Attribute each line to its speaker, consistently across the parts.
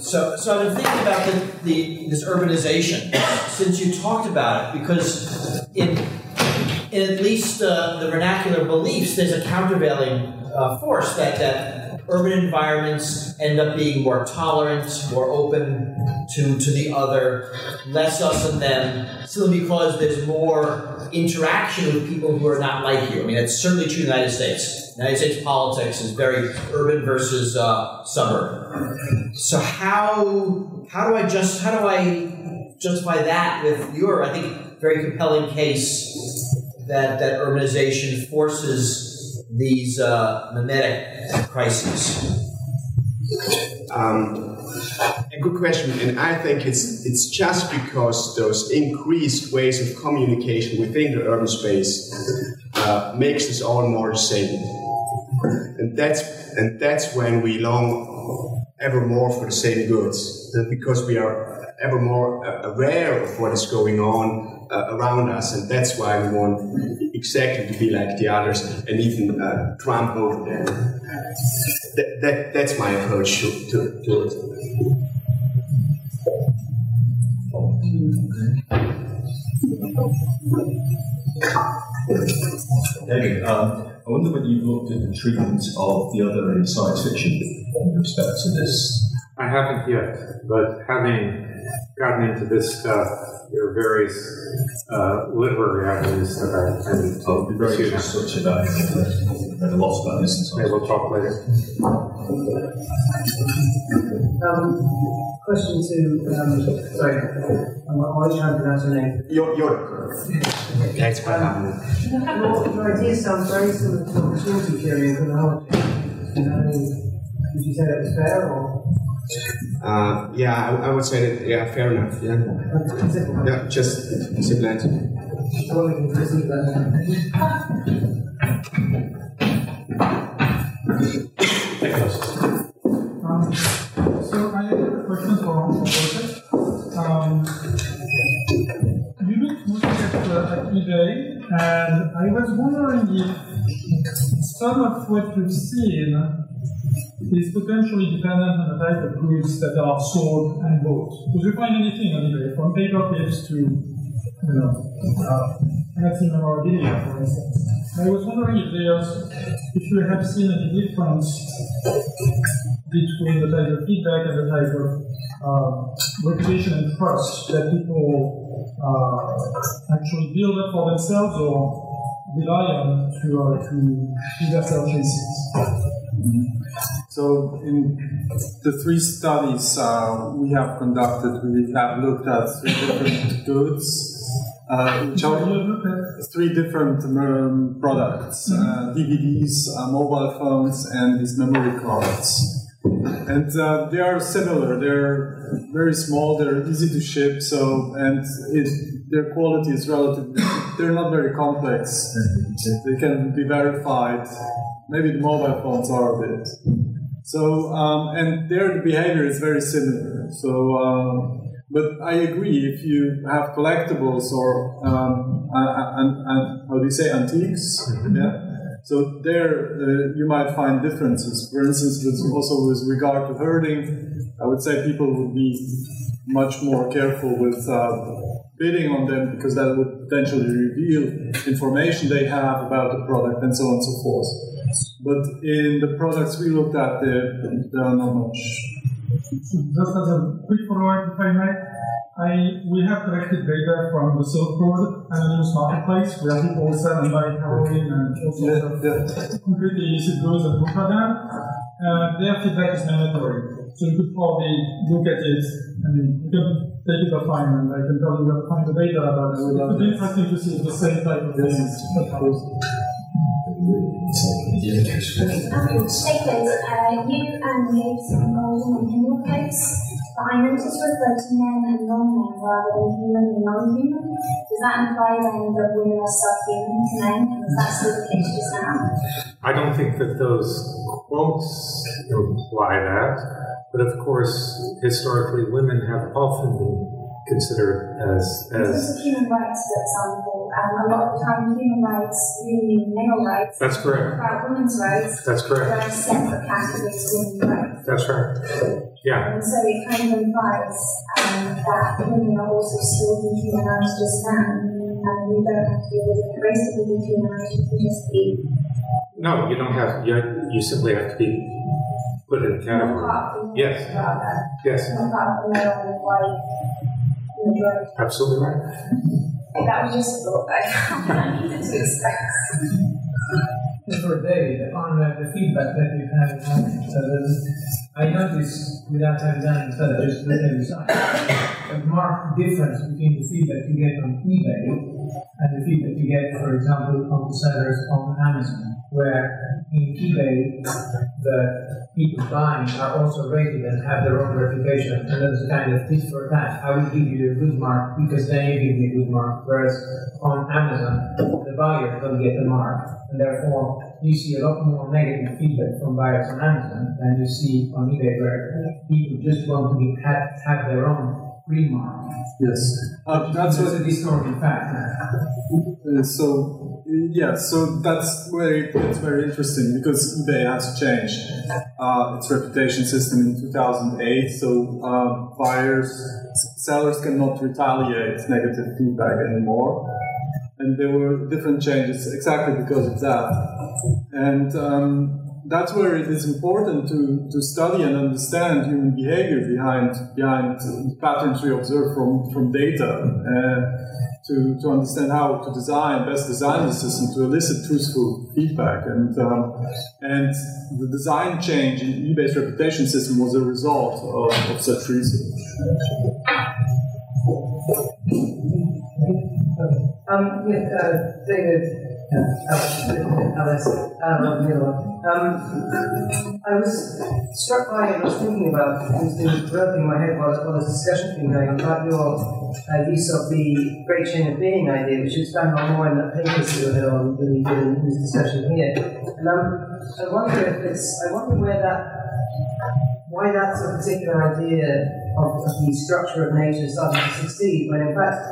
Speaker 1: So, so I've been thinking about the, the this urbanization since you talked about it, because in in at least uh, the vernacular beliefs, there's a countervailing uh, force that that urban environments end up being more tolerant, more open to to the other, less us and them, simply because there's more interaction with people who are not like you. I mean, that's certainly true in the United States. United States politics is very urban versus uh, suburban. So how how do I just how do I justify that with your I think very compelling case that that urbanization forces these uh, mimetic crises?
Speaker 2: Um, a good question, and I think it's it's just because those increased ways of communication within the urban space uh, makes us all more same, and that's and that's when we long ever more for the same goods, because we are ever more aware of what is going on uh, around us, and that's why we want exactly to be like the others and even uh, trump over them. That, that, that's my approach to, to, to it.
Speaker 3: David, um, I wonder whether you've looked at the treatment of the other in science fiction with respect to this.
Speaker 4: I haven't yet, but having gotten into this stuff, there are various uh, literary avenues that I tend
Speaker 3: I would be
Speaker 4: to
Speaker 3: very
Speaker 4: pursue now.
Speaker 3: interested to about it. I've read a lot about this in
Speaker 4: Maybe
Speaker 3: science
Speaker 4: we'll talk later.
Speaker 5: Um, question to, um, sorry, I'm always trying to pronounce your name.
Speaker 2: You're, you're That's what happened.
Speaker 5: Your, your idea sounds very similar to opportunity theory and criminology. Um, would you say that was fair or?
Speaker 2: Uh, yeah, I, I would say that, yeah, fair enough. Yeah, yeah just
Speaker 5: proceed that.
Speaker 6: Um, so I have a question for Joseph. Um, you looked mostly at, uh, and I was wondering if some of what you've seen is potentially dependent on the type of goods that are sold and bought. Because you find anything on eBay, from paper clips to, you know, uh, anything memorabilia, for instance. I was wondering if there's, if you have seen any difference between the type of feedback and the type of uh, reputation and trust that people uh, actually build it for themselves or rely on to, uh, to do their purchases.
Speaker 7: So, in the three studies uh, we have conducted, we have looked at three different goods, uh, which are
Speaker 6: you look at
Speaker 7: three different um, products uh, DVDs, uh, mobile phones, and these memory cards. And uh, they are similar. They're very small. They're easy to ship. So, and it, their quality is relatively. They're not very complex. They can be verified. Maybe the mobile phones are a bit. So, um, and their behavior is very similar. So, um, but I agree. If you have collectibles or um, uh, and, and how do you say antiques? Yeah. So there uh, you might find differences. For instance, with, also with regard to herding, I would say people would be much more careful with uh, bidding on them because that would potentially reveal information they have about the product and so on and so forth. But in the products we looked at, there, there are not much.
Speaker 6: Just as a quick follow-up, if I may, I, we have collected data from the Silk Road and anonymous marketplace where people sell and buy heroin and all sorts of completely illicit goods and contraband. Uh, their feedback is mandatory. So you could probably look at it. I mean, you can take it offline and I can tell you where to find the data, about it would be interesting to see the same type of thing is
Speaker 8: Um, Staples, uh, you and some women in your case, noticed referred to men and non-men rather than human and non-human. Does that imply then that women are subhuman to men? And is that still the case just now?
Speaker 4: I don't think that those quotes imply that, but of course, historically, women have often been considered as as
Speaker 8: human rights, for example, um, a lot of the time human rights really mean male rights.
Speaker 4: That's correct.
Speaker 8: About women's rights,
Speaker 4: That's correct.
Speaker 8: there are separate categories of women's rights.
Speaker 4: That's right. Yeah.
Speaker 8: And so it kind of implies um, that women are also still dehumanized just now. And we don't have to be able to embrace the dehumanized, we can just be
Speaker 4: No, you don't have. You, you simply have to be put in a category.
Speaker 8: part of the
Speaker 4: Yes.
Speaker 8: rather,
Speaker 4: Yes,
Speaker 8: not part of the male white majority.
Speaker 4: absolutely right.
Speaker 8: That was just a thought I needed to express.
Speaker 5: And for David, on uh, the feedback that you have, uh, I noticed without having done just at the site, a marked difference between the feedback you get on eBay and the feedback you get, for example, on the sellers on Amazon, where in eBay the people buying are also rated and have their own reputation, and there's a kind of tit for tat. I will give you a good mark because then you give me a good mark, whereas on Amazon the buyer don't get the mark, and therefore you see a lot more negative feedback from buyers on Amazon than you see on eBay, where people just want to be, have, have their own remark.
Speaker 7: Yes, uh, that's what
Speaker 5: a distorting fact.
Speaker 7: Uh, so yeah, so that's where it gets very interesting because eBay has changed uh, its reputation system in 2008. So uh, buyers, sellers cannot retaliate negative feedback anymore, and there were different changes exactly because of that. And um, that's where it is important to, to study and understand human behavior behind behind the patterns we observe from from data. Uh, to, to understand how to design, best design the system to elicit truthful feedback. And, um, and the design change in eBay's reputation system was a result of, of such research.
Speaker 5: Um, uh, David, uh, Alice, um, the other. Um, I was struck by, I was thinking about, it's been developing in my head while, while this discussion's been going on, about your uh, use of the great chain of being idea, which you expand on more in that paper that you had on you did in this discussion here. And um, I wonder if it's, I wonder where that why that's a particular idea of, of the structure of nature started to succeed, when in fact,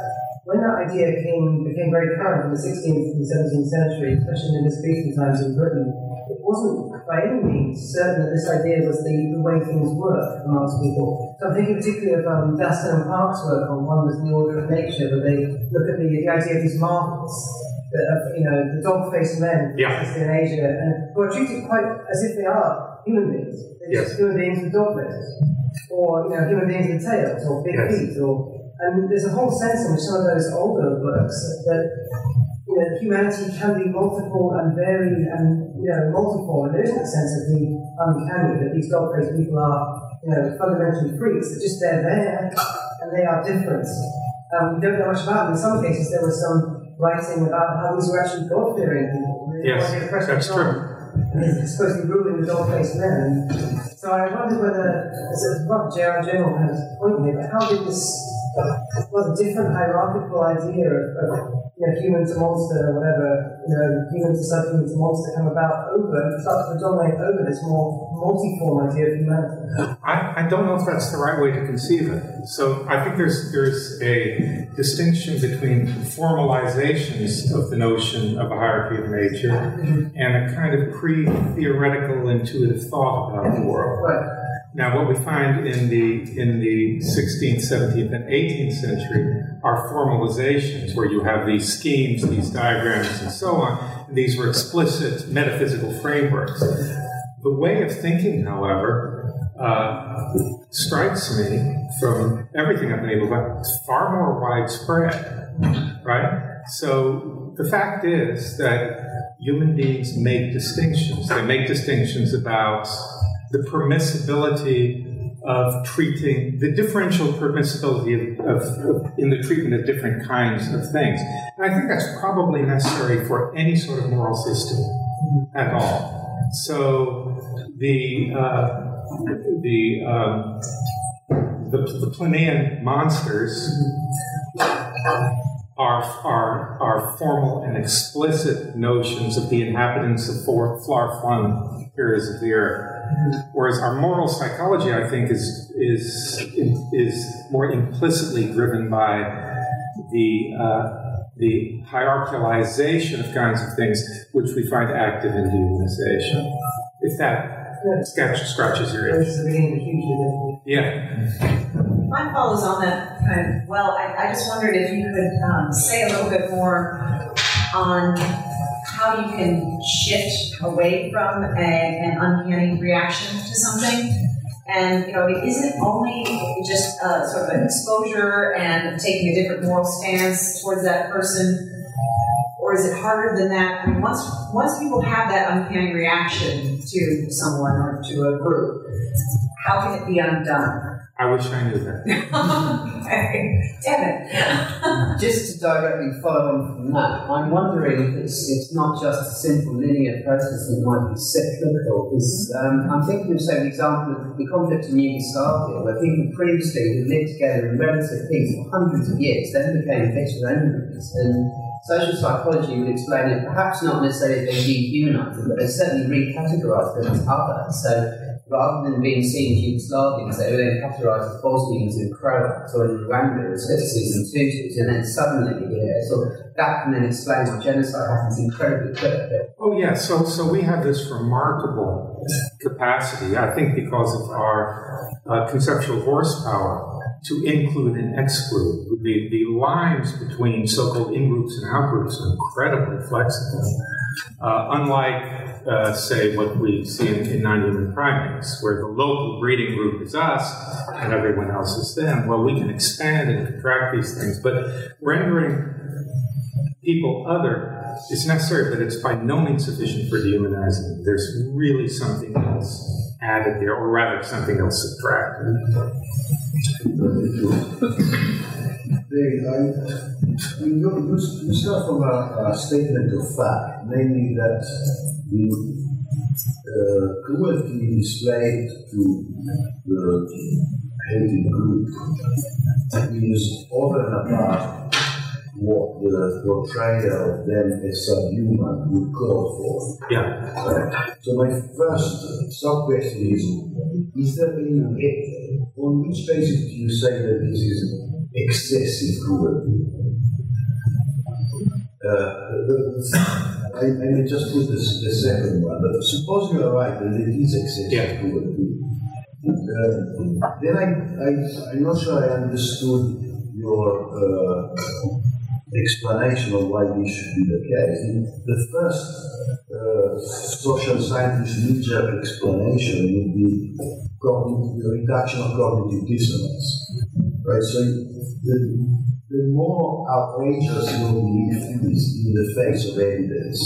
Speaker 5: when that idea came, became very current in the 16th and 17th century, especially in the Elizabethan times in Britain, it wasn't by any means certain that this idea was the, the way things work amongst people. So I'm thinking particularly of um, Daston and Park's work on Wonders in the Order of Nature, where they look at the, the idea of these marvels, that of, you know, the dog-faced men
Speaker 4: Yeah.
Speaker 5: in Asia, and who are treated quite as if they are human beings. They're just
Speaker 4: Yes.
Speaker 5: human beings with dog faces, or you know, human beings with tails, or big
Speaker 4: Yes.
Speaker 5: feet, or and there's a whole sense in some of those older works that you know humanity can be multiple and varied and you know multiform. And there isn't a sense of the uncanny that these dog-faced people are you know fundamentally freaks. They're just they're there and they are different. Um, we don't know much about them. In some cases, there was some writing about how these were actually God-fearing people. They
Speaker 4: Yes,
Speaker 5: wanted to press
Speaker 4: that's true.
Speaker 5: dog and he's supposed ruling the dog-faced men. So I wondered whether, as a well, J.R. General has a point here, but how did this, Uh, well, a different hierarchical idea of, of you know, human to monster or whatever, you know, human to subhuman to monster come about over and start to predominate over this more multiform idea of humanity?
Speaker 4: I, I don't know if that's the right way to conceive it. So I think there's there's a distinction between formalizations of the notion of a hierarchy of nature and a kind of pre-theoretical intuitive thought about the world.
Speaker 5: Right.
Speaker 4: Now, what we find in the in the 16th, 17th, and 18th century are formalizations where you have these schemes, these diagrams, and so on. And these were explicit metaphysical frameworks. The way of thinking, however, uh, strikes me from everything I've been able to it's far more widespread, right? So the fact is that human beings make distinctions. They make distinctions about the permissibility of treating the differential permissibility of, of, in the treatment of different kinds of things. And I think that's probably necessary for any sort of moral system at all. So the uh, the, um, the the monsters are, are, are formal and explicit notions of the inhabitants of far flung areas of the earth. Whereas our moral psychology, I think, is, is, is more implicitly driven by the, uh, the hierarchicalization of kinds of things which we find active in dehumanization. If that scratch, scratches your itch. Yeah.
Speaker 9: Mine follows on that kind of, well, I, I just wondered if you could um, say a little bit more on how you can shift away from a, an uncanny reaction to something. And, you know, it isn't only just sort of an exposure and taking a different moral stance towards that person, or is it harder than that? I mean, once, once people have that uncanny reaction to someone or to a group, how can it be undone?
Speaker 4: I wish I knew that.
Speaker 9: okay. Damn it.
Speaker 10: Just to directly follow on from that, I'm wondering if it's, it's not just a simple linear process, it might be cyclical. It's, um, I'm thinking of, say, an example of the conflict in Yugoslavia, where people previously who lived together in relative peace for hundreds of years then became fixed enemies. And social psychology would explain it perhaps not necessarily as they dehumanise them, but they certainly recategorized them as other. So rather than being seen as Yugoslavians, they were then categorised as Bosnians and Croats or in Rwanda as Tutsis and Tutsis, and then suddenly, yeah, so that can then explain why genocide happens incredibly quickly.
Speaker 4: Oh yeah, so so we have this remarkable capacity, I think, because of our uh, conceptual horsepower to include and exclude. The the lines between so-called in-groups and out-groups are incredibly flexible. Uh, unlike, uh, say, what we see in, in non-human primates, where the local breeding group is us and everyone else is them. Well, we can expand and contract these things, but rendering people other is necessary, but it's by no means sufficient for dehumanizing. There's really something else added there, or rather, something else subtracted.
Speaker 11: David, I, I mean, you, you, start from a, a statement of fact, namely that the uh, cruelty displayed to the hated group is over and above what the portrayal of them as subhuman would call for.
Speaker 4: Yeah.
Speaker 11: Right. So my first sub question is: Is there any on which basis do you say that this is excessive cruelty? Uh, I, I may just put this, the second one, but suppose you are right that it is excessive
Speaker 4: Yeah.
Speaker 11: cruelty. Uh, then I, I, I'm not sure I understood your uh, explanation of why this should be the case. The first uh, social scientist knee-jerk explanation would be cognitive, the reduction of cognitive dissonance. Right? So the, the more outrageous your belief is in the face of evidence,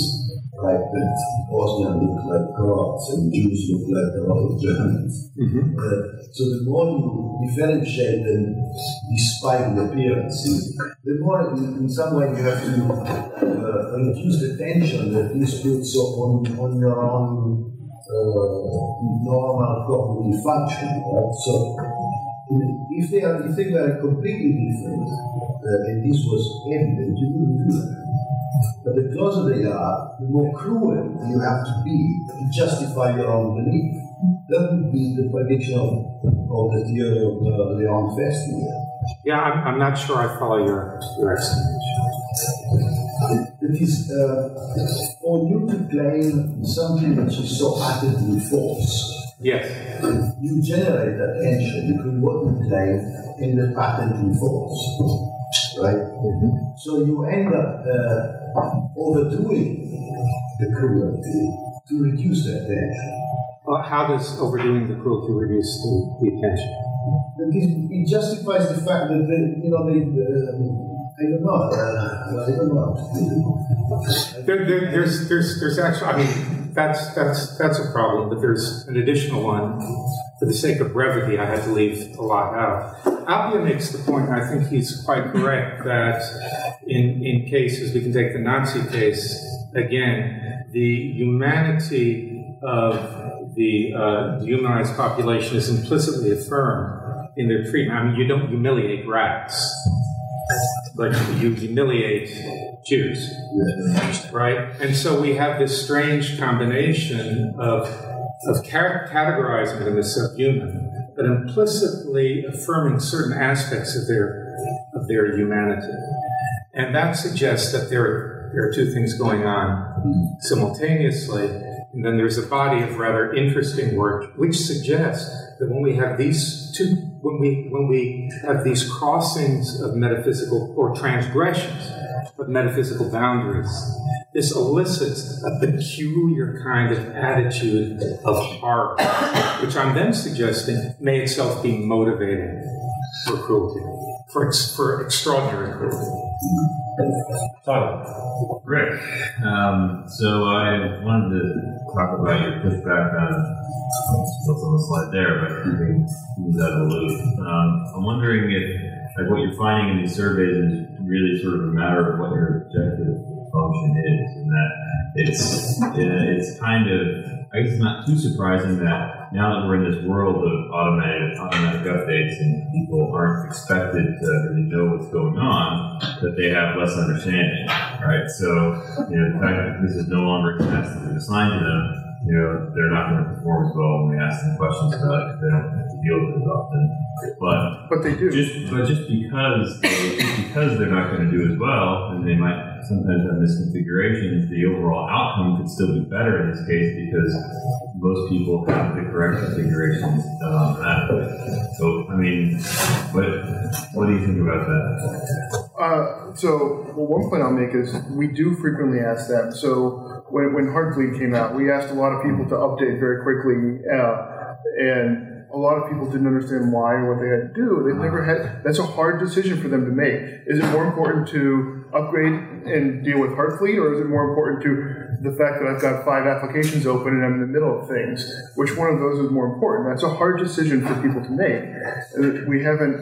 Speaker 11: like that Bosnian look like Croats and Jews look like a lot of Germans. Uh, so the more you differentiate them despite the appearances, the more in, in some way you have to uh, reduce the tension that this puts on, on your own uh, normal cognitive function. Right? So if they are if they were completely different, uh, and this was evident, you wouldn't do that. But the closer they are, the more cruel you have to be to justify your own belief. That would be the prediction of, of the theory of uh, Leon Festinger.
Speaker 4: Yeah, I'm, I'm not sure I follow your, your explanation.
Speaker 11: It is uh, for you to claim something which is so patently false.
Speaker 4: Yes.
Speaker 11: You generate that tension between what you claim and the patently false, right? So you end up uh, overdoing the cruelty to reduce that tension.
Speaker 4: Well, how does overdoing the cruelty reduce the, the attention?
Speaker 11: It justifies the fact that the, you know the, the I don't know. Uh, I don't know.
Speaker 4: There, there, there's, there's, there's actually, I mean, that's, that's, that's a problem, but there's an additional one. For the sake of brevity, I had to leave a lot out. Appiah makes the point, I think he's quite correct, that in, in cases, we can take the Nazi case again, the humanity of the uh, humanized population is implicitly affirmed in their treatment. I mean, you don't humiliate rats, but you humiliate Jews right? And so we have this strange combination of, of categorizing them as subhuman, but implicitly affirming certain aspects of their, of their humanity. And that suggests that there, there are two things going on simultaneously. And then there's a body of rather interesting work which suggests that when we have these two, when we when we have these crossings of metaphysical or transgressions of metaphysical boundaries, this elicits a peculiar kind of attitude of horror, which I'm then suggesting may itself be motivating for cruelty, for, ex- for extraordinary cruelty.
Speaker 12: Tyler. Rick. Um, so I wanted to talk about your pushback on what's on the slide there, but keeping things out of the loop. Um, I'm wondering if like what you're finding in these surveys is really sort of a matter of what your objective function is, and that it's uh, it's kind of I guess it's not too surprising that now that we're in this world of automated automatic updates and people aren't expected to really know what's going on, that they have less understanding, right? So you know the fact that this is no longer a task that is assigned to them, you know they're not going to perform as well when we ask them questions about it because they don't have to deal with it often. But
Speaker 13: But they do.
Speaker 12: just but just because they, just because they're not going to do as well, and they might sometimes have misconfigurations, the overall outcome could still be better in this case because most people have the correct configurations done automatically. So I mean, what what do you think about that?
Speaker 13: Uh, so, well, one point I'll make is we do frequently ask that. So, when, when Heartbleed came out, we asked a lot of people to update very quickly, uh, and a lot of people didn't understand why or what they had to do. They've never had. That's a hard decision for them to make. Is it more important to upgrade and deal with Heartbleed, or is it more important to the fact that I've got five applications open and I'm in the middle of things? Which one of those is more important? That's a hard decision for people to make. Uh, We haven't.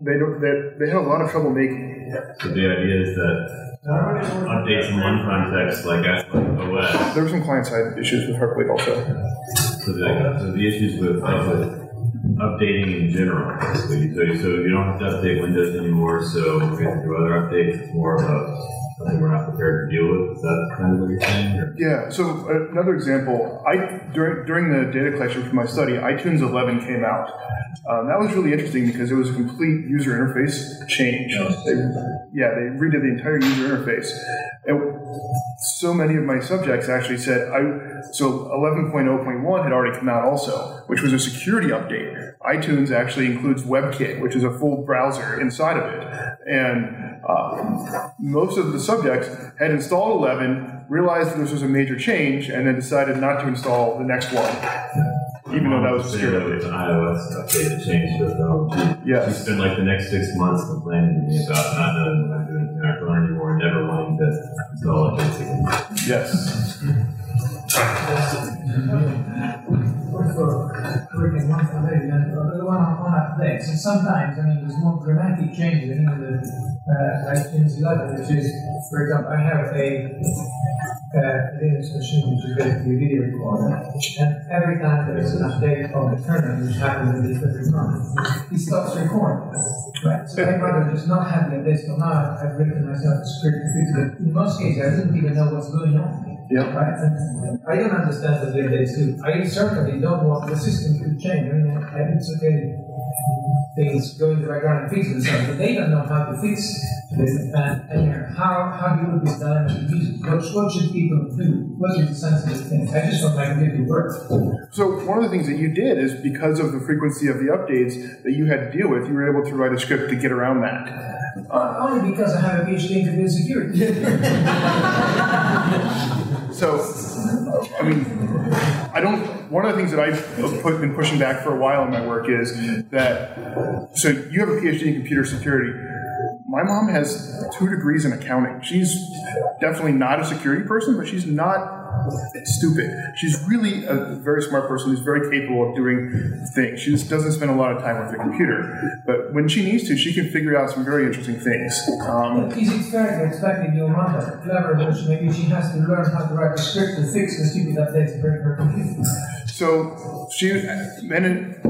Speaker 13: They don't. They, they have a lot of trouble making.
Speaker 12: So the idea is that updates in one context, like OS,
Speaker 13: There were some client side issues with Heartbleed also.
Speaker 12: So the, so the issues with, uh, with updating in general, basically. So, so you don't have to update Windows anymore, so we have to do other updates. It's more of a, something we're not prepared to deal with. Is that kind of what you're saying? Or?
Speaker 13: Yeah. So uh, another example, I during during the data collection for my study, iTunes 11 came out. Um, that was really interesting because it was a complete user interface change. They, yeah, they redid the entire user interface, and so many of my subjects actually said I. So 11.0.1 had already come out also, which was a security update. iTunes actually includes WebKit, which is a full browser inside of it, and uh, most of the subjects had installed 11, realized this was a major change, and then decided not to install the next one, even though that was a
Speaker 12: Say
Speaker 13: security
Speaker 12: that
Speaker 13: update.
Speaker 12: was an iOS update that changed her phone.
Speaker 13: Yes.
Speaker 12: She spent like the next six months complaining to me about not knowing what I'm doing with my phone anymore and never wanting to install updates again.
Speaker 13: Yes.
Speaker 14: One for Rick and one for Larry, and the one on, on updates. And sometimes, I mean, there's more dramatic changes in the uh, 11, which is, for example, I have a uh, Linux machine which is basically a video recorder, and every time there is an update on the kernel, which happens in this every month, it stops recording. Right. So I'd rather just not have the updates. So now I've written myself a script to fix it. In most cases, I didn't even know what's going on.
Speaker 13: Yeah.
Speaker 14: Right. And I don't understand the way updates too. I certainly don't want the system to change. I mean, I- it's okay. Things go in the background and fix themselves, but they don't know how to fix this. And, and how, how do you this dynamic music? What, what should people do? What is the sensitive thing? I just want my computer to work.
Speaker 13: So one of the things that you did is because of the frequency of the updates that you had to deal with, you were able to write a script to get around that.
Speaker 14: Uh, only because I have a PhD in computer security.
Speaker 13: So, I mean, I don't. One of the things that I've put, been pushing back for a while in my work is that. So you have a PhD in computer security. My mom has two degrees in accounting. She's definitely not a security person, but she's not stupid. She's really a very smart person who's very capable of doing things. She just doesn't spend a lot of time with the computer, but when she needs to, she can figure out some very interesting things. Um,
Speaker 14: Is it fair to expect that your mother, clever bitch, maybe she has to learn how to write a script to fix the stupid updates in her computer?
Speaker 13: So she, then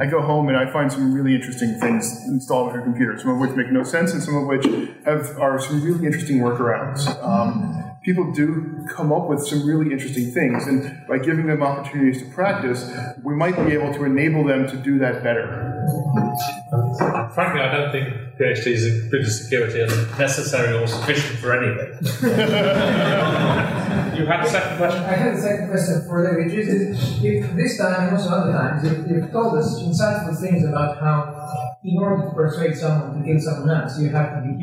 Speaker 13: I go home and I find some really interesting things installed on her computer. Some of which make no sense, and some of which have are some really interesting workarounds. Um, people do come up with some really interesting things, and by giving them opportunities to practice, we might be able to enable them to do that better.
Speaker 15: Frankly, I don't think PhDs in computer security are necessary or sufficient for anything. You had a second question?
Speaker 14: I had a second question for David, which is if this time and also other times, if you've told us insightful things about how in order to persuade someone to kill someone else, you have to be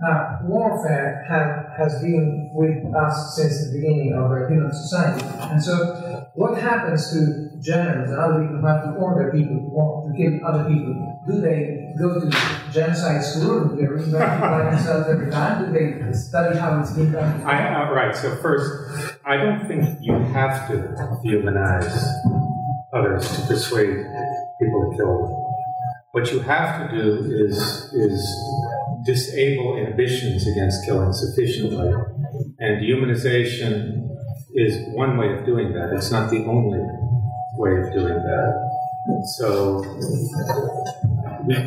Speaker 14: Now, warfare have, has been with us since the beginning of our human society. And so, what happens to generals and other people who have to order people to, kill other people? Do they go to genocide school? Do they reinvent themselves every time? Do they study how it's been done?
Speaker 4: I, uh, right. So first, I don't think you have to humanize others to persuade people to kill them. What you have to do is is disable inhibitions against killing sufficiently, and humanization is one way of doing that. It's not the only way of doing that. So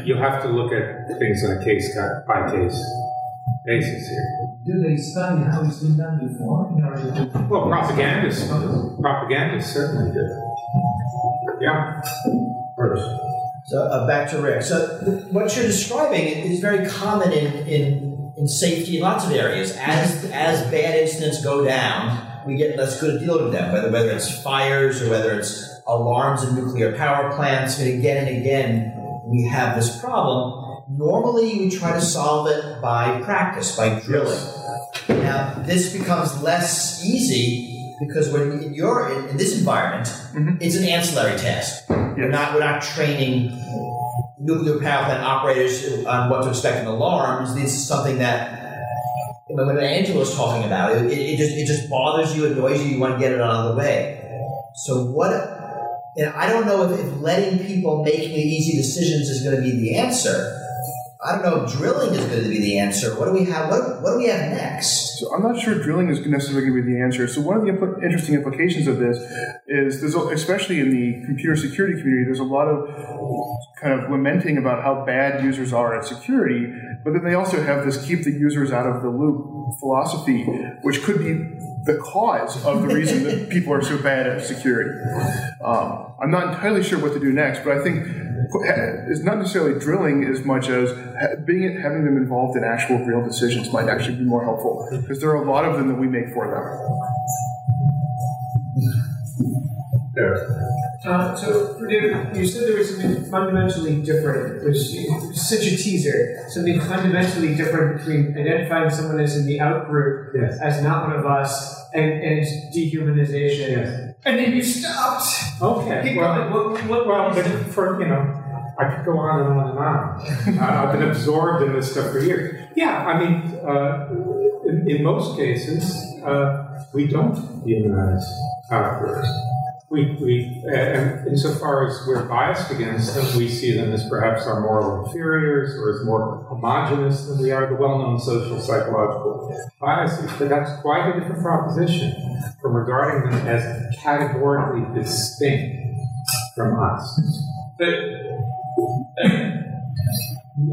Speaker 4: you have to look at things on a case by case basis here.
Speaker 14: Do they study how it's been done before?
Speaker 4: Well, propagandists, propagandists certainly do. Yeah. First.
Speaker 1: So uh, back to. So what you're describing is very common in, in, in safety in lots of areas. As as bad incidents go down, we get less good at dealing with them. Whether whether it's fires or whether it's alarms in nuclear power plants, and again and again we have this problem. Normally, we try to solve it by practice, by drilling. Now, this becomes less easy because when in your in, in this environment, mm-hmm. it's an ancillary task. We're not we're not training nuclear power plant operators on what to expect in alarms. This is something that uh, when when Angela was talking about it, it, it just it just bothers you, annoys you. You want to get it out of the way. So what? And I don't know if, if letting people making easy decisions is going to be the answer. I don't know if drilling is going to be the answer. What do we have? What, what do we have next?
Speaker 13: So I'm not sure drilling is necessarily going to be the answer. So one of the impl- interesting implications of this is there's, a- especially in the computer security community, there's a lot of kind of lamenting about how bad users are at security, but then they also have this keep the users out of the loop philosophy, which could be the cause of the reason that people are so bad at security. Um, I'm not entirely sure what to do next, but I think it's not necessarily drilling as much as ha- being having them involved in actual real decisions might actually be more helpful because there are a lot of them that we make for them.
Speaker 16: Uh, so, David, you said there was something fundamentally different, which is such a teaser. Something fundamentally different between identifying someone as in the out group,
Speaker 4: Yes.
Speaker 16: as not one of us, and, and dehumanization.
Speaker 4: Yes.
Speaker 16: And then you stopped.
Speaker 4: Okay. Well.
Speaker 16: What, what,
Speaker 4: well, but for you know, I could go on and on and on. uh, I've been absorbed in this stuff for years. Yeah, I mean, uh, in, in most cases, uh, we don't humanize outgroups. We, we, uh, and insofar as we're biased against them, we see them as perhaps our moral inferiors or as more homogenous than we are, the well-known social psychological biases. But that's quite a different proposition from regarding them as categorically distinct from us.
Speaker 16: but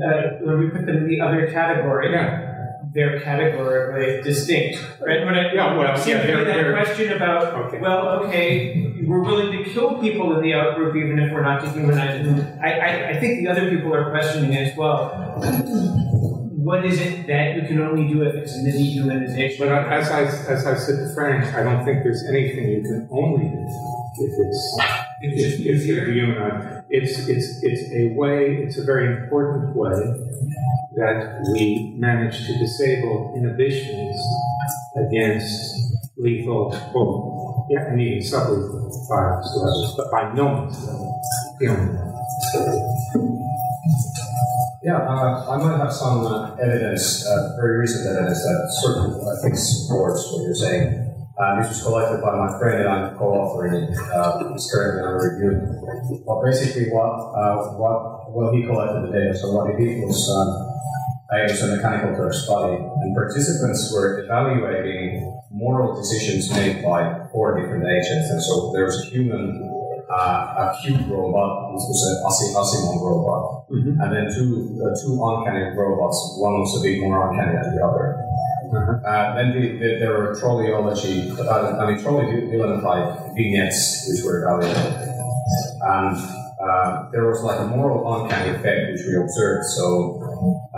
Speaker 16: uh, when we put them in the other category, they're categorically distinct. Right? When I,
Speaker 4: Yeah, well, yeah, they're-
Speaker 16: that
Speaker 4: they're-
Speaker 16: question about,
Speaker 4: Okay.
Speaker 16: well, okay, we're willing to kill people in the outgroup even if we're not dehumanizing them. I, I, I think the other people are questioning as well. What is it that you can only do if it's in the dehumanization?
Speaker 4: But as I, as I said to Frank, I don't think there's anything you can only do if it's you're human. It's it's it's a way. It's a very important way that we manage to disable inhibitions against lethal, well, yeah, and even sublethal others, but by no means.
Speaker 17: Yeah, uh, I might have some uh, evidence, uh, very recent evidence that sort of, I think, supports what you're saying. Uh, this was collected by my friend and I'm co-authoring it. Uh, it's currently under review. But basically, what uh, what well he collected the data. So what he did was um, it was a mechanical Turk study, and participants were evaluating moral decisions made by four different agents. And so there was a human, uh, a cube robot, which was an Asi- Asimov robot, and then two uh, two uncanny robots. One was a bit more uncanny than the other. Uh, then the, the, there were trolleology, uh, I mean, trolley vignettes which were evaluated. And uh, there was like a moral uncanny effect which we observed. So,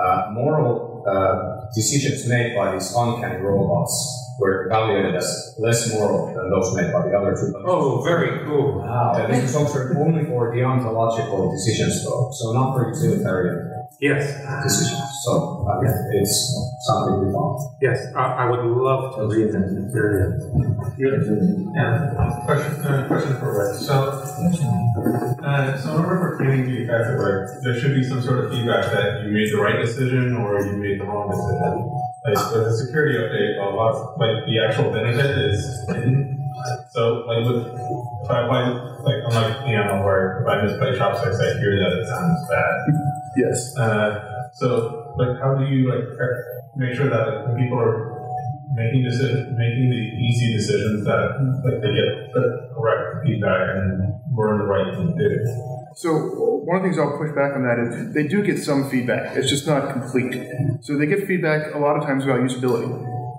Speaker 17: uh, moral uh, decisions made by these uncanny robots were evaluated as less moral than those made by the other two.
Speaker 4: Oh, very cool.
Speaker 17: Wow. Uh, this was also only for deontological decisions, though, so not for utilitarian
Speaker 4: Yes.
Speaker 17: decisions. So uh, it's something we want.
Speaker 4: Yes, I, I would love to read that material.
Speaker 15: Yeah, question, uh, question for Rick. So, uh, so in order for training to be effective, right, there should be some sort of feedback that you made the right decision or you made the wrong decision. Like with a security update, a lot like the actual benefit is hidden. So like with if I play like I'm like piano where if I misplay chopsticks, I hear that it sounds bad.
Speaker 13: Yes.
Speaker 15: Uh, so like how do you like make sure that like, when people are making decision, making the easy decisions that like they get the correct feedback and in the right thing to do.
Speaker 13: So one of the things I'll push back on that is they do get some feedback. It's just not complete. So they get feedback a lot of times about usability.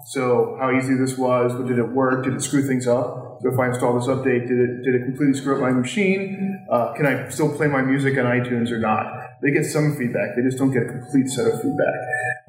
Speaker 13: So how easy this was, did it work, did it screw things up? So if I install this update, did it did it completely screw up my machine? Uh, can I still play my music on iTunes or not? They get some feedback. They just don't get a complete set of feedback.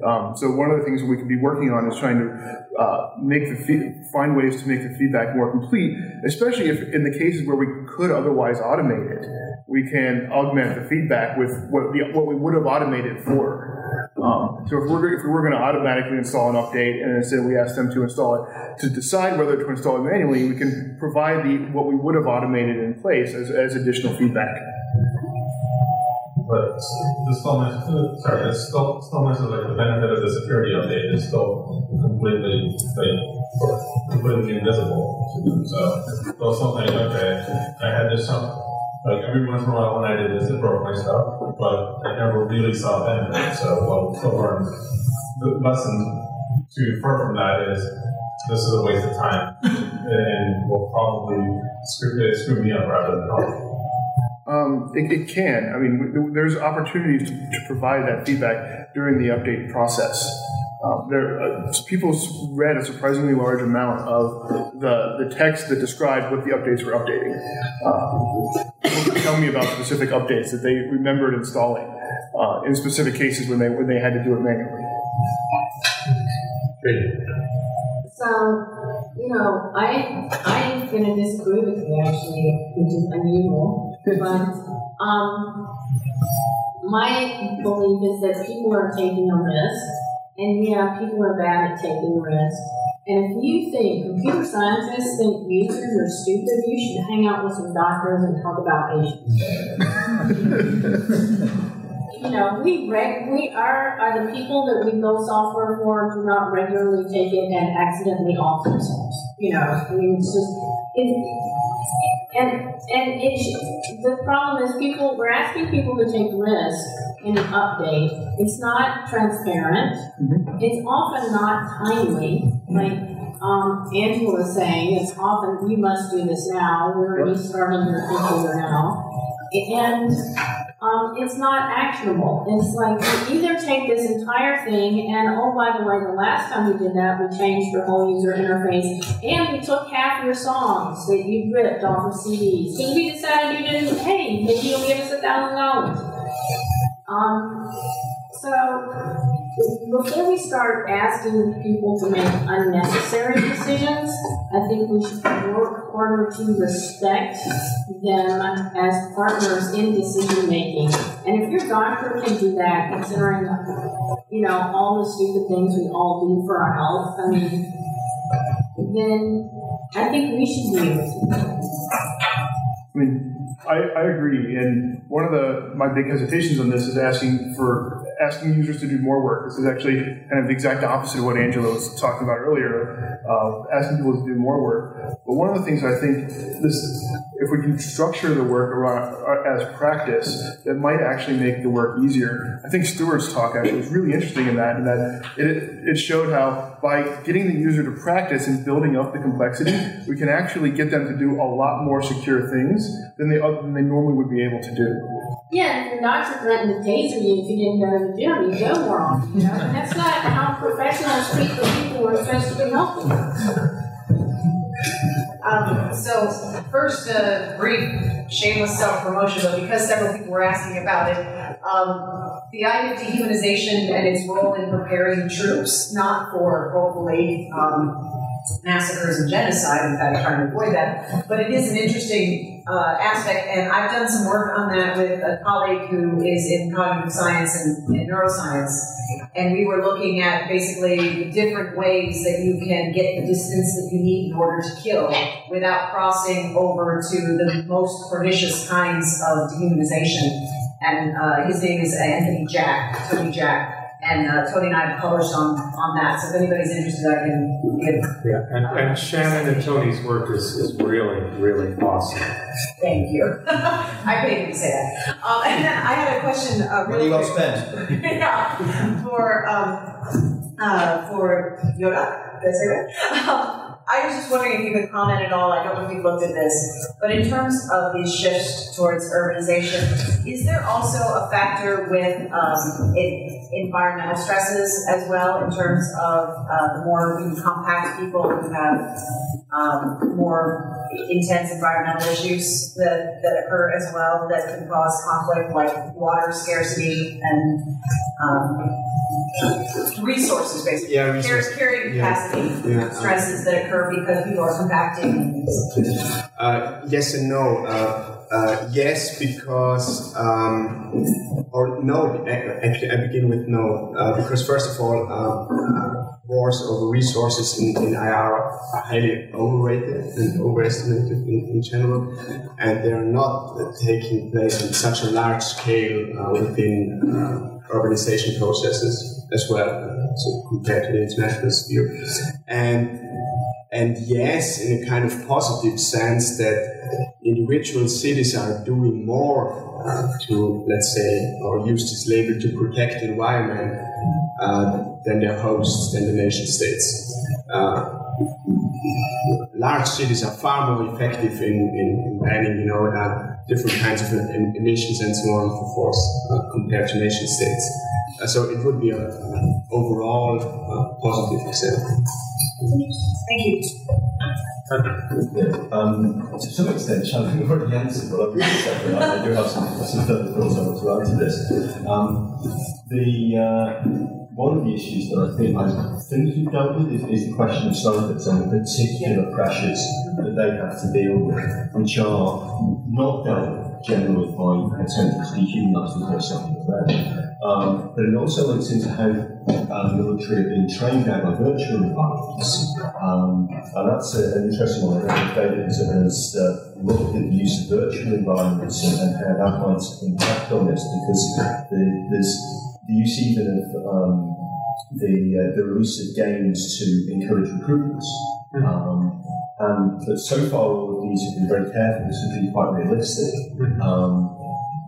Speaker 13: Um, so one of the things we could be working on is trying to uh, make the find ways to make the feedback more complete, especially if in the cases where we could otherwise automate it, we can augment the feedback with what the, what we would have automated for. Um, so if we're if we were going to automatically install an update and instead we ask them to install it to decide whether to install it manually, we can provide the what we would have automated in place as, as additional feedback.
Speaker 15: But the still misses, sorry, it's still, still like the benefit of the security update is still completely like completely invisible to them. So still think, okay, I had this some like every once in a while when I did this, it broke my stuff, but I never really saw benefit. So we'll learn the lesson to infer from that is this is a waste of time and will probably screw, screw me up rather than help.
Speaker 13: Um, it, it can. I mean, there's opportunities to, to provide that feedback during the update process. Um, there, uh, people read a surprisingly large amount of the, the text that described what the updates were updating. Um, people tell me about specific updates that they remembered installing uh, in specific cases when they when they had to do it manually.
Speaker 18: So, you know, I I'm gonna disagree with you actually, which is unusual. But um my belief is that people are taking a risk and yeah, people are bad at taking risks. And if you think computer scientists think users are stupid, you should hang out with some doctors and talk about Asians. you know, we reg- we are are the people that we build software for do not regularly take it and accidentally off themselves. You know, I mean, it's just it, and and it the problem is people we're asking people to take risks in an update. It's not transparent. It's often not timely. Like um, Angela was saying, it's often you must do this now. We're already starting your computer now, and um, it's not actionable. It's like you either take this entire thing and oh by the way, the last time we did that, we changed your whole user interface and we took half your songs that you ripped off of CDs. So we decided you didn't. Hey, maybe you'll give us a thousand dollars. Um, so before we start asking people to make unnecessary decisions, I think we should work harder to respect them as partners in decision making. And if your doctor can do that, considering you know all the stupid things we all do for our health, I mean, then I think we should be able to.
Speaker 13: Mean, I, I agree, and one of the my big hesitations on this is asking for asking users to do more work. This is actually kind of the exact opposite of what Angela was talking about earlier, uh, asking people to do more work. But one of the things I think this, if we can structure the work around uh, as practice, that might actually make the work easier. I think Stuart's talk actually was really interesting in that, in that it, it showed how by getting the user to practice and building up the complexity, we can actually get them to do a lot more secure things than they than they normally would be able to do.
Speaker 18: Yeah, if your doctor threatened to taser you if you didn't go to the gym, you go often. You know? That's not how professionals treat the people we're supposed to be helping.
Speaker 9: Um, so first, a brief shameless self-promotion, but because several people were asking about it, um, the idea of dehumanization and its role in preparing troops, not for hopefully um, massacres and genocide, in fact, trying to avoid that, but it is an interesting uh, aspect, and I've done some work on that with a colleague who is in cognitive science and, and neuroscience, and we were looking at basically different ways that you can get the distance that you need in order to kill without crossing over to the most pernicious kinds of dehumanization. And uh, his name is Anthony Jack, Tony Jack. And uh, Tony and I have published on, on that. So if anybody's interested, I can give.
Speaker 4: Yeah, and, and Shannon and Tony's work is, is really, really awesome.
Speaker 9: Thank you. I paid you to say that. Um, and then I had a question. Uh, really
Speaker 1: Money well spent.
Speaker 9: yeah, for um, uh, for Yoda. Did I say that? Um, I was just wondering if you could comment at all. I don't know if you've looked at this, but in terms of these shifts towards urbanization, is there also a factor with um, in, environmental stresses as well, in terms of uh, the more we compact people who have um, more intense environmental issues that, that occur as well that can cause conflict, like water scarcity and um, resources, basically.
Speaker 2: Yeah, resources.
Speaker 9: Carrying
Speaker 2: Yeah.
Speaker 9: capacity
Speaker 2: Yeah.
Speaker 9: stresses that occur because people are compacting.
Speaker 2: Uh, yes and no. Uh, uh, yes, because um, or no. Actually, I begin with no uh, because first of all, uh, uh, wars over resources in, in IR are highly overrated and overestimated in, in general, and they are not uh, taking place on such a large scale uh, within uh, urbanization processes as well, uh, so compared to the international sphere, and and yes, in a kind of positive sense that individual cities are doing more to, let's say, or use this label to protect the environment uh, than their hosts, than the nation states. Uh, large cities are far more effective in, in, in banning, you know, uh, different kinds of emissions and so on so forth uh, compared to nation states. Uh, so it would be an overall uh, positive example.
Speaker 9: Thank you.
Speaker 3: Um, to some extent, Shannon already answered, but really said that I do have some, some further thoughts I want to add to this. Um, the uh, one of the issues that I think I think you've dealt with is, is the question of scientists and the particular pressures that they have to deal with, which are not dealt with generally by attempting to dehumanise the person around. Um, but it also links into how uh, the military have been trained now by virtual environments. Um, and that's a, an interesting one. I think David has, has uh, looked at the use of virtual environments and, and how that might impact on this because the, there's the use even of um, the, uh, the release of games to encourage recruitments. Um, and but so far, all of these have been very careful to be quite realistic. Mm-hmm. Um,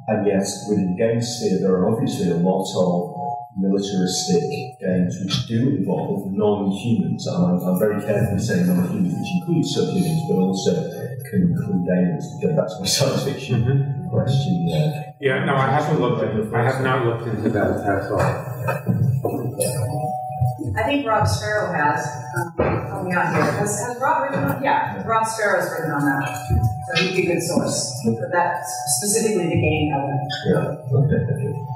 Speaker 3: and yet, within the game sphere, there are obviously a lot of militaristic games which do involve non-humans. And I'm, I'm very careful saying non-humans, which includes subhumans, but also can include aliens. Go back to my science fiction mm-hmm. question there.
Speaker 4: Yeah, no, I haven't looked at, I have not looked into that at all.
Speaker 9: I think Rob Sparrow has. Um, Um, me out here. Has, has Rob written on? Yeah, Rob Sparrow's written on that. So he'd be a good source for that, specifically the game element.
Speaker 3: Yeah, okay, thank you.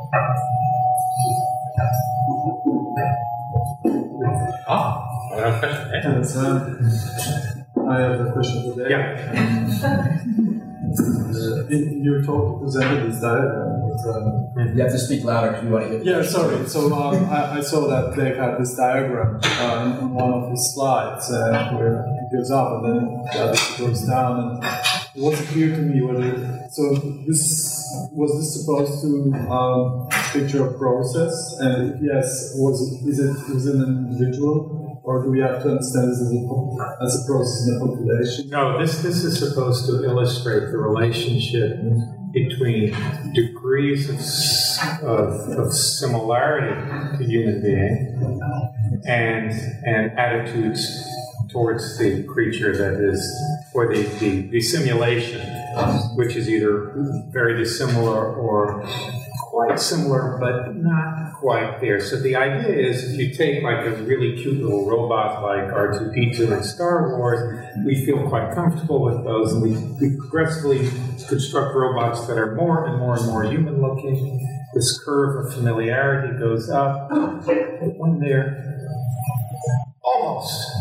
Speaker 15: Ah, I have a question. eh?
Speaker 7: Yes, uh, I have a question today.
Speaker 4: Yeah.
Speaker 7: Uh, in your talk, you presented this diagram. With, um,
Speaker 1: You have to speak louder because we want to hear.
Speaker 7: yeah, sorry. So um, I, I saw that they had this diagram uh, in one of his slides uh, where it goes up and then the other goes down. And it wasn't clear to me whether so this was this supposed to um, picture a process, and if yes, was it, is it was it an individual, or do we have to understand this as a, as a process in a population?
Speaker 4: No, this, this is supposed to illustrate the relationship between degrees of, of, of similarity to human being and, and attitudes towards the creature that is, or the, the, the simulation, which is either very dissimilar or quite similar, but not quite there. So the idea is if you take like a really cute little robot like R2D2 in Star Wars, we feel quite comfortable with those, and we, progressively construct robots that are more and more and more human looking. This curve of familiarity goes up. When they're Almost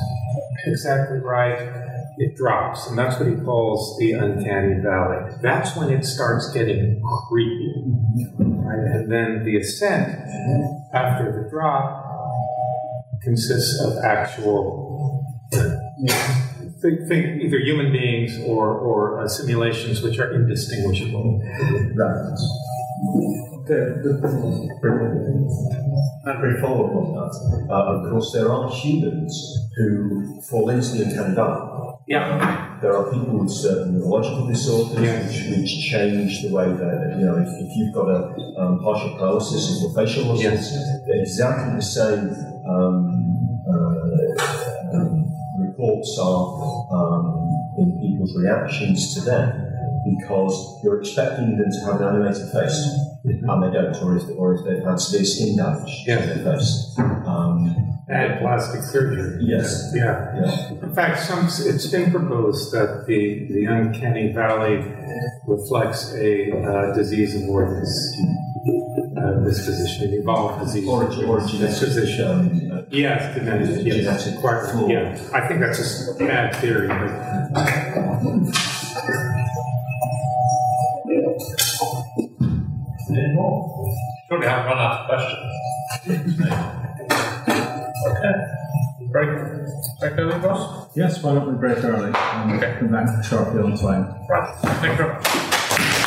Speaker 4: exactly right. It drops, and that's what he calls the uncanny valley. That's when it starts getting creepy. Right? And then the ascent after the drop consists of actual think, think either human beings or, or uh, simulations which are indistinguishable.
Speaker 3: Okay, and very follow up on that. Uh, of course, there are humans who fall into the uncanny valley.
Speaker 4: Yeah.
Speaker 3: There are people with certain neurological disorders which, which change the way that, you know, if, if you've got a um, partial paralysis of your facial muscles, they're exactly the same um, uh, um, reports are um, in people's reactions to them because you're expecting them to have an animated face. And they don't, or if, or if they've had severe skin damage to their face. Um,
Speaker 4: And plastic surgery.
Speaker 3: Yes.
Speaker 4: Yeah. In fact, some, it's been proposed that the, the uncanny valley reflects a uh, disease avoidance uh, disposition, an evolved disease
Speaker 3: Or- or
Speaker 4: avoidance
Speaker 3: genetic,
Speaker 4: disposition. yes, genetic, yes,
Speaker 3: genetic
Speaker 4: quite, yeah. I think that's a s- bad theory, but
Speaker 15: Don't have run out of questions. okay. Break. Break early, boss?
Speaker 7: Yes, why don't we break early and come back sharply on time?
Speaker 15: Right. Thank you.